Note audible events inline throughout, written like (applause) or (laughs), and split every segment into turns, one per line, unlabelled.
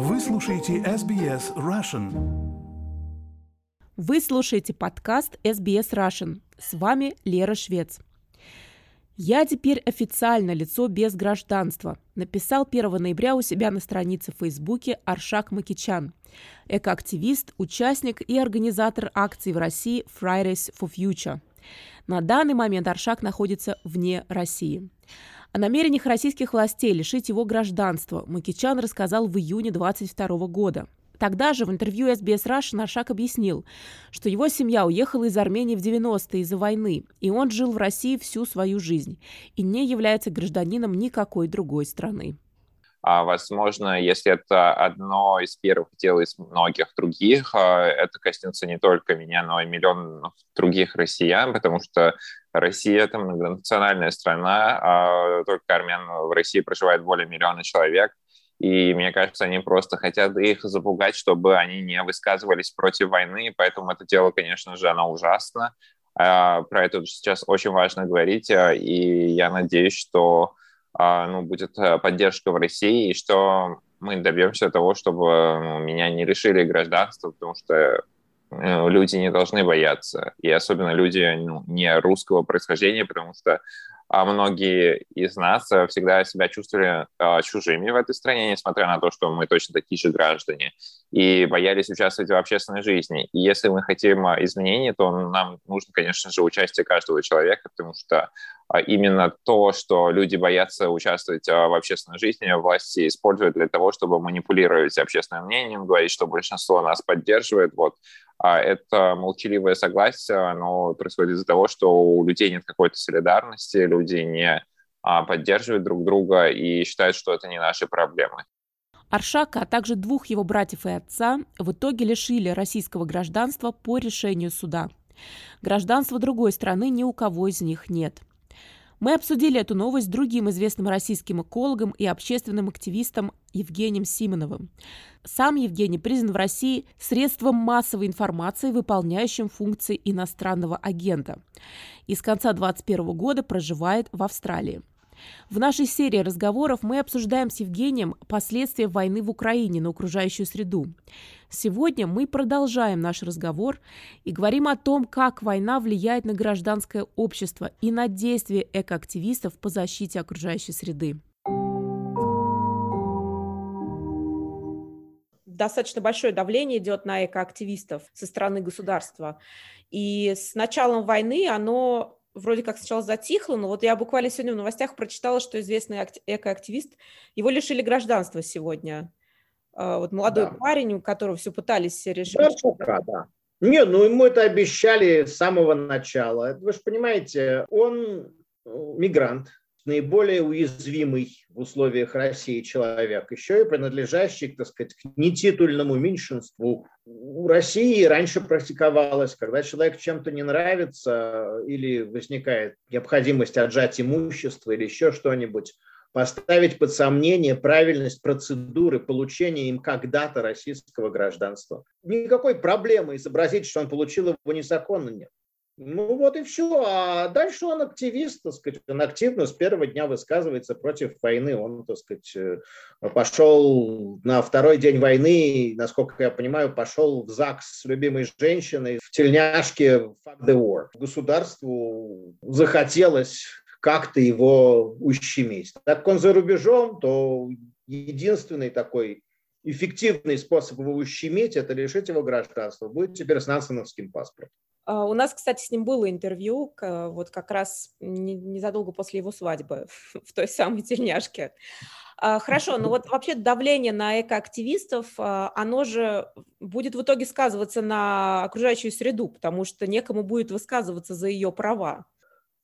Вы слушаете SBS Russian.
Вы слушаете подкаст SBS Russian. С вами Лера Швец. «Я теперь официально лицо без гражданства», написал 1 ноября у себя на странице в Фейсбуке Аршак Макичан, экоактивист, участник и организатор акций в России Fridays for Future. На данный момент Аршак находится вне России. О намерениях российских властей лишить его гражданства Макичан рассказал в июне 2022 года. Тогда же в интервью SBS Rush Наршак объяснил, что его семья уехала из Армении в 90-е из-за войны, и он жил в России всю свою жизнь и не является гражданином никакой другой страны.
А, возможно, если это одно из первых дел из многих других, а, это коснется не только меня, но и миллионов других россиян, потому что Россия — это многонациональная страна, а только армян в России проживает более миллиона человек, и мне кажется, они просто хотят их запугать, чтобы они не высказывались против войны, поэтому это дело, конечно же, оно ужасно. А, про это сейчас очень важно говорить, и я надеюсь, что ну, будет э, поддержка в России, и что мы добьемся того, чтобы ну, меня не лишили гражданства, потому что э, люди не должны бояться, и особенно люди ну, не русского происхождения, потому что а многие из нас всегда себя чувствовали а, чужими в этой стране, несмотря на то, что мы точно такие же граждане, и боялись участвовать в общественной жизни. И если мы хотим а, изменений, то нам нужно, конечно же, участие каждого человека, потому что а, именно то, что люди боятся участвовать в общественной жизни, власти используют для того, чтобы манипулировать общественным мнением, говорить, что большинство нас поддерживает. Вот. А это молчаливое согласие, оно происходит из-за того, что у людей нет какой-то солидарности, люди не а, поддерживают друг друга и считают, что это не наши проблемы.
Аршака, а также двух его братьев и отца в итоге лишили российского гражданства по решению суда. Гражданства другой страны ни у кого из них нет. Мы обсудили эту новость с другим известным российским экологом и общественным активистом Евгением Симоновым. Сам Евгений признан в России средством массовой информации, выполняющим функции иностранного агента. И с конца 2021 года проживает в Австралии. В нашей серии разговоров мы обсуждаем с Евгением последствия войны в Украине на окружающую среду. Сегодня мы продолжаем наш разговор и говорим о том, как война влияет на гражданское общество и на действия экоактивистов по защите окружающей среды. достаточно большое давление идет на экоактивистов со стороны государства. И с началом войны оно вроде как сначала затихло, но вот я буквально сегодня в новостях прочитала, что известный экоактивист, его лишили гражданства сегодня. А, вот молодой да. парень, у которого все пытались решить. Да,
да. Не, ну ему это обещали с самого начала. Вы же понимаете, он э, мигрант, наиболее уязвимый в условиях России человек, еще и принадлежащий, так сказать, к нетитульному меньшинству. У России раньше практиковалось, когда человек чем-то не нравится или возникает необходимость отжать имущество или еще что-нибудь, поставить под сомнение правильность процедуры получения им когда-то российского гражданства. Никакой проблемы изобразить, что он получил его незаконно нет. Ну вот и все. А дальше он активист, так сказать, он активно с первого дня высказывается против войны. Он, так сказать, э, пошел на второй день войны, насколько я понимаю, пошел в ЗАГС с любимой женщиной в тельняшке Fuck the War. Государству захотелось как-то его ущемить. Так как он за рубежом, то единственный такой эффективный способ его ущемить – это лишить его гражданства. Будет теперь с нансеновским паспортом.
А, у нас, кстати, с ним было интервью, вот как раз незадолго после его свадьбы (laughs) в той самой тельняшке. А, хорошо, ну вот вообще давление на экоактивистов, а, оно же будет в итоге сказываться на окружающую среду, потому что некому будет высказываться за ее права.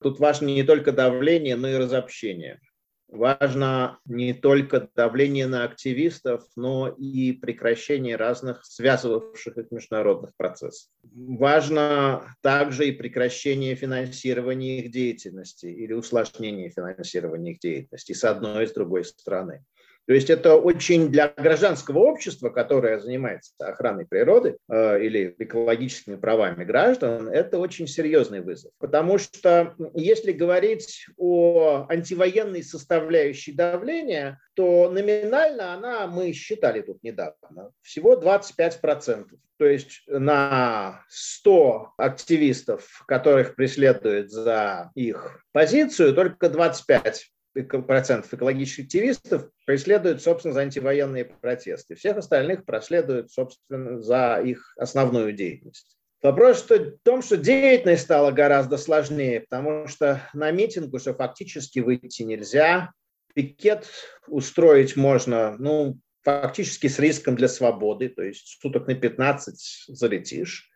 Тут важно не только давление, но и разобщение. Важно не только давление на активистов, но и прекращение разных связывавших их международных процессов. Важно также и прекращение финансирования их деятельности или усложнение финансирования их деятельности с одной и с другой стороны. То есть это очень для гражданского общества, которое занимается охраной природы э, или экологическими правами граждан, это очень серьезный вызов. Потому что если говорить о антивоенной составляющей давления, то номинально она, мы считали тут недавно, всего 25%. То есть на 100 активистов, которых преследуют за их позицию, только 25 процентов экологических активистов преследуют, собственно, за антивоенные протесты. Всех остальных проследуют, собственно, за их основную деятельность. Вопрос в том, что деятельность стала гораздо сложнее, потому что на митинг уже фактически выйти нельзя. Пикет устроить можно, ну, фактически с риском для свободы, то есть суток на 15 залетишь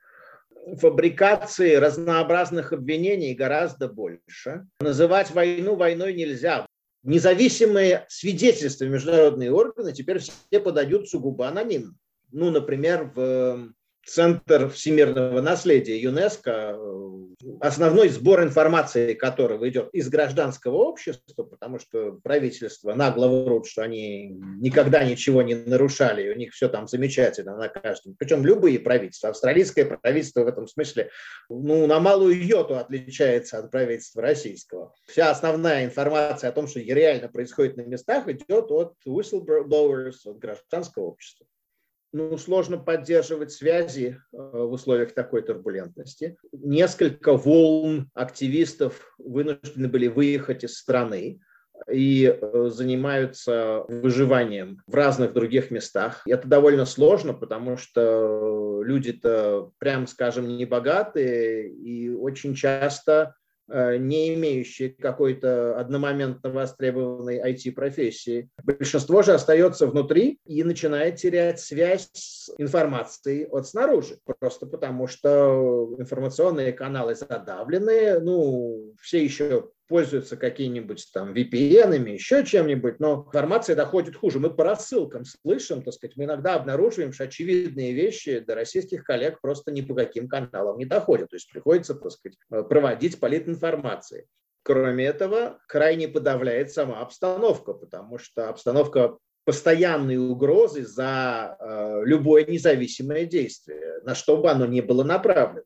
фабрикации разнообразных обвинений гораздо больше. Называть войну войной нельзя. Независимые свидетельства международные органы теперь все подают сугубо анонимно. Ну, например, в Центр всемирного наследия ЮНЕСКО, основной сбор информации которого идет из гражданского общества, потому что правительство нагло врут, что они никогда ничего не нарушали, у них все там замечательно на каждом. Причем любые правительства. Австралийское правительство в этом смысле ну, на малую йоту отличается от правительства российского. Вся основная информация о том, что реально происходит на местах, идет от whistleblowers, от гражданского общества ну, сложно поддерживать связи э, в условиях такой турбулентности. Несколько волн активистов вынуждены были выехать из страны и э, занимаются выживанием в разных других местах. Это довольно сложно, потому что люди-то, прям скажем, не богатые и очень часто не имеющие какой-то одномоментно востребованной IT-профессии. Большинство же остается внутри и начинает терять связь с информацией от снаружи, просто потому что информационные каналы задавлены, ну, все еще пользуются какими-нибудь там VPN, еще чем-нибудь, но информация доходит хуже. Мы по рассылкам слышим, так сказать, мы иногда обнаруживаем, что очевидные вещи до российских коллег просто ни по каким каналам не доходят. То есть приходится, так сказать, проводить политинформации. Кроме этого, крайне подавляет сама обстановка, потому что обстановка постоянной угрозы за э, любое независимое действие, на что бы оно ни было направлено.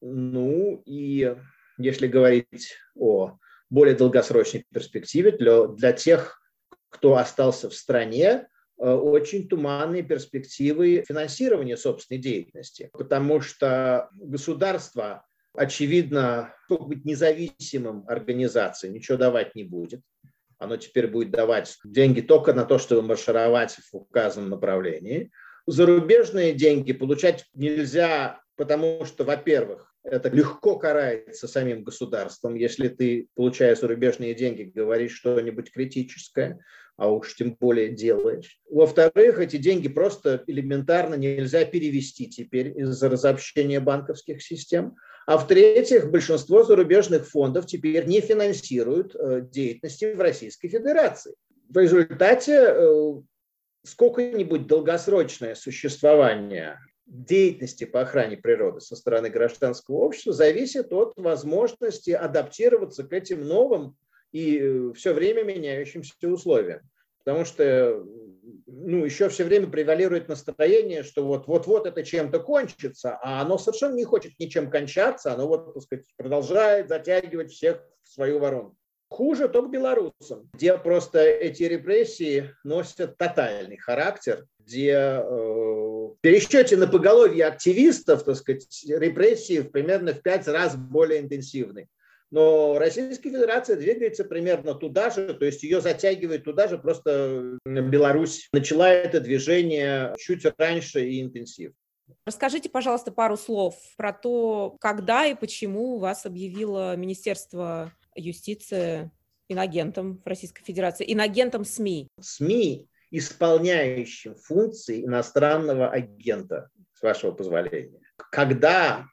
Ну и если говорить о более долгосрочной перспективе для, для тех, кто остался в стране, э, очень туманные перспективы финансирования собственной деятельности, потому что государство, очевидно, быть независимым организацией ничего давать не будет. Оно теперь будет давать деньги только на то, чтобы маршировать в указанном направлении. Зарубежные деньги получать нельзя, потому что, во-первых, это легко карается самим государством, если ты, получая зарубежные деньги, говоришь что-нибудь критическое, а уж тем более делаешь. Во-вторых, эти деньги просто элементарно нельзя перевести теперь из-за разобщения банковских систем. А в-третьих, большинство зарубежных фондов теперь не финансируют э, деятельности в Российской Федерации. В результате э, сколько-нибудь долгосрочное существование деятельности по охране природы со стороны гражданского общества зависит от возможности адаптироваться к этим новым и э, все время меняющимся условиям. Потому что ну, еще все время превалирует настроение, что вот, вот-вот это чем-то кончится, а оно совершенно не хочет ничем кончаться, оно вот, так сказать, продолжает затягивать всех в свою воронку. Хуже только белорусам, где просто эти репрессии носят тотальный характер, где э, в пересчете на поголовье активистов, так сказать, репрессии примерно в пять раз более интенсивны. Но Российская Федерация двигается примерно туда же, то есть ее затягивает туда же, просто Беларусь начала это движение чуть раньше и интенсивнее.
Расскажите, пожалуйста, пару слов про то, когда и почему вас объявило Министерство юстиции инагентом в Российской Федерации, инагентом СМИ.
СМИ, исполняющим функции иностранного агента, с вашего позволения. Когда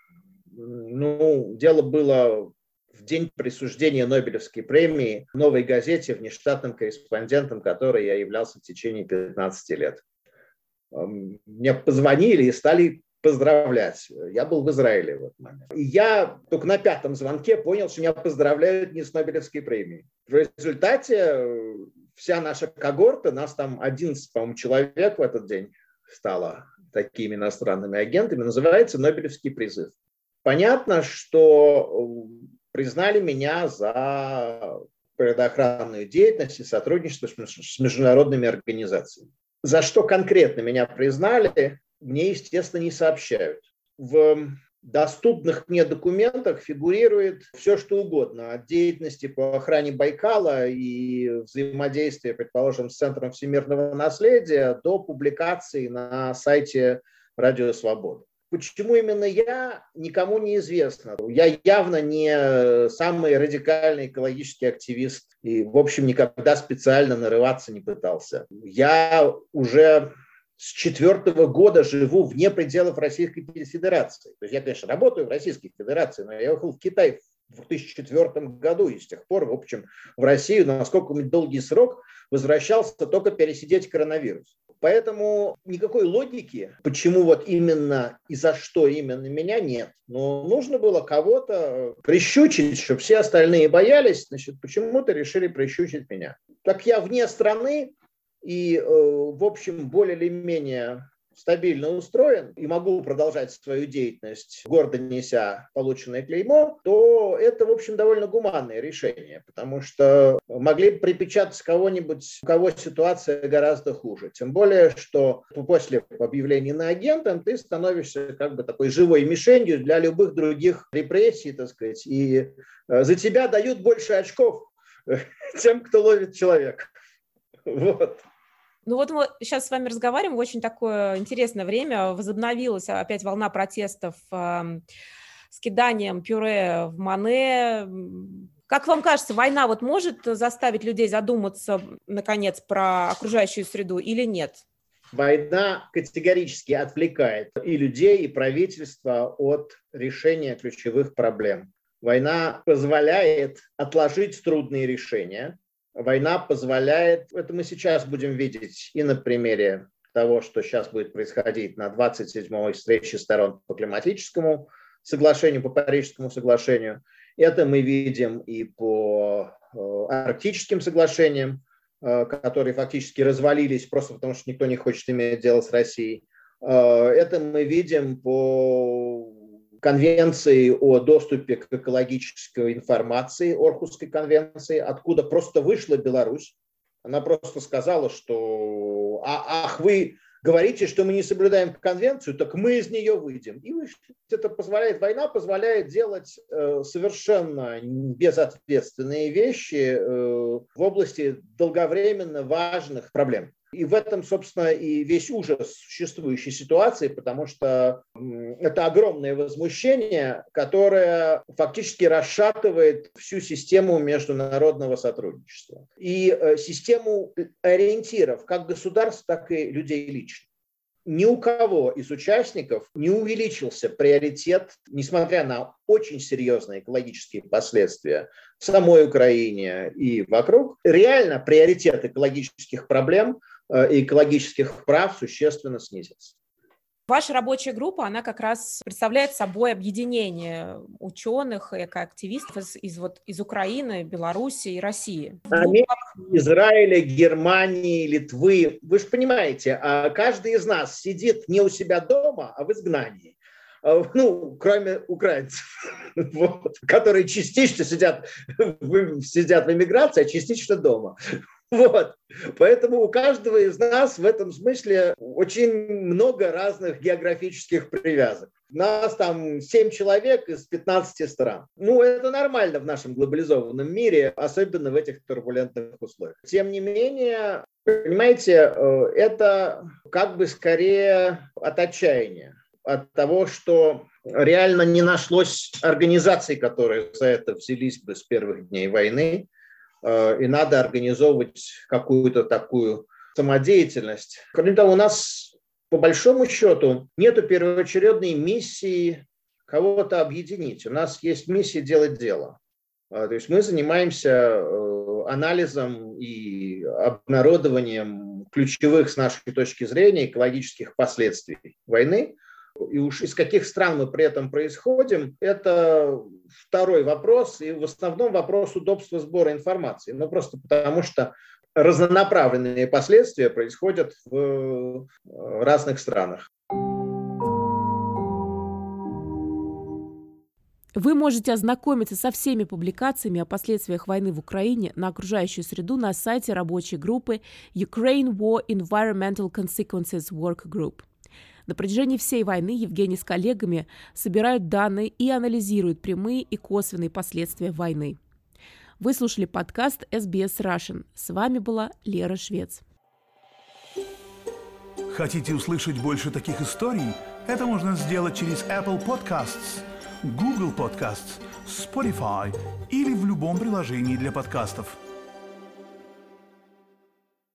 ну, дело было в день присуждения Нобелевской премии новой газете внештатным корреспондентом, которой я являлся в течение 15 лет. Мне позвонили и стали поздравлять. Я был в Израиле в этот момент. И я только на пятом звонке понял, что меня поздравляют не с Нобелевской премией. В результате вся наша когорта, нас там 11, по-моему, человек в этот день стало такими иностранными агентами, называется Нобелевский призыв. Понятно, что признали меня за природоохранную деятельность и сотрудничество с международными организациями. За что конкретно меня признали, мне, естественно, не сообщают. В доступных мне документах фигурирует все, что угодно. От деятельности по охране Байкала и взаимодействия, предположим, с Центром всемирного наследия до публикаций на сайте Радио Свобода. Почему именно я, никому не известно. Я явно не самый радикальный экологический активист и, в общем, никогда специально нарываться не пытался. Я уже с четвертого года живу вне пределов Российской Федерации. То есть я, конечно, работаю в Российской Федерации, но я уехал в Китай в 2004 году и с тех пор, в общем, в Россию на насколько долгий срок возвращался только пересидеть коронавирус. Поэтому никакой логики, почему вот именно и за что именно меня нет. Но нужно было кого-то прищучить, чтобы все остальные боялись, значит, почему-то решили прищучить меня. Так я вне страны, и, э, в общем, более или менее стабильно устроен и могу продолжать свою деятельность, гордо неся полученное клеймо, то это, в общем, довольно гуманное решение, потому что могли припечатать кого-нибудь, у кого ситуация гораздо хуже. Тем более, что после объявления на агентом ты становишься как бы такой живой мишенью для любых других репрессий, так сказать, и э, за тебя дают больше очков (laughs) тем, кто ловит человека. Вот.
Ну вот мы сейчас с вами разговариваем в очень такое интересное время. Возобновилась опять волна протестов э, с киданием пюре в Мане. Как вам кажется, война вот может заставить людей задуматься, наконец, про окружающую среду или нет?
Война категорически отвлекает и людей, и правительство от решения ключевых проблем. Война позволяет отложить трудные решения, война позволяет, это мы сейчас будем видеть и на примере того, что сейчас будет происходить на 27-й встрече сторон по климатическому соглашению, по Парижскому соглашению. Это мы видим и по э, арктическим соглашениям, э, которые фактически развалились просто потому, что никто не хочет иметь дело с Россией. Э, это мы видим по конвенции о доступе к экологической информации, Орхусской конвенции, откуда просто вышла Беларусь. Она просто сказала, что а, ах, вы говорите, что мы не соблюдаем конвенцию, так мы из нее выйдем. И это позволяет, война позволяет делать э, совершенно безответственные вещи э, в области долговременно важных проблем. И в этом, собственно, и весь ужас существующей ситуации, потому что это огромное возмущение, которое фактически расшатывает всю систему международного сотрудничества и э, систему ориентиров как государств, так и людей лично ни у кого из участников не увеличился приоритет, несмотря на очень серьезные экологические последствия в самой Украине и вокруг. Реально приоритет экологических проблем и экологических прав существенно снизился.
Ваша рабочая группа, она как раз представляет собой объединение ученых, экоактивистов из, из, вот, из Украины, Беларуси и России.
Америки, Израиля, Германии, Литвы. Вы же понимаете, а каждый из нас сидит не у себя дома, а в изгнании а, ну, кроме украинцев, (laughs) вот, которые частично сидят, сидят в эмиграции, а частично дома. (laughs) Вот. Поэтому у каждого из нас в этом смысле очень много разных географических привязок. Нас там 7 человек из 15 стран. Ну, это нормально в нашем глобализованном мире, особенно в этих турбулентных условиях. Тем не менее, понимаете, э, это как бы скорее от отчаяния, от того, что реально не нашлось организаций, которые за это взялись бы с первых дней войны, и надо организовывать какую-то такую самодеятельность. Кроме того, у нас по большому счету нет первоочередной миссии кого-то объединить. У нас есть миссия делать дело. А, то есть мы занимаемся э, анализом и обнародованием ключевых с нашей точки зрения экологических последствий войны – и уж из каких стран мы при этом происходим, это второй вопрос, и в основном вопрос удобства сбора информации. Ну, просто потому что разнонаправленные последствия происходят в разных странах.
Вы можете ознакомиться со всеми публикациями о последствиях войны в Украине на окружающую среду на сайте рабочей группы Ukraine War Environmental Consequences Work Group. На протяжении всей войны Евгений с коллегами собирают данные и анализируют прямые и косвенные последствия войны. Вы слушали подкаст SBS Russian. С вами была Лера Швец.
Хотите услышать больше таких историй? Это можно сделать через Apple Podcasts – Google Podcasts, Spotify или в любом приложении для подкастов.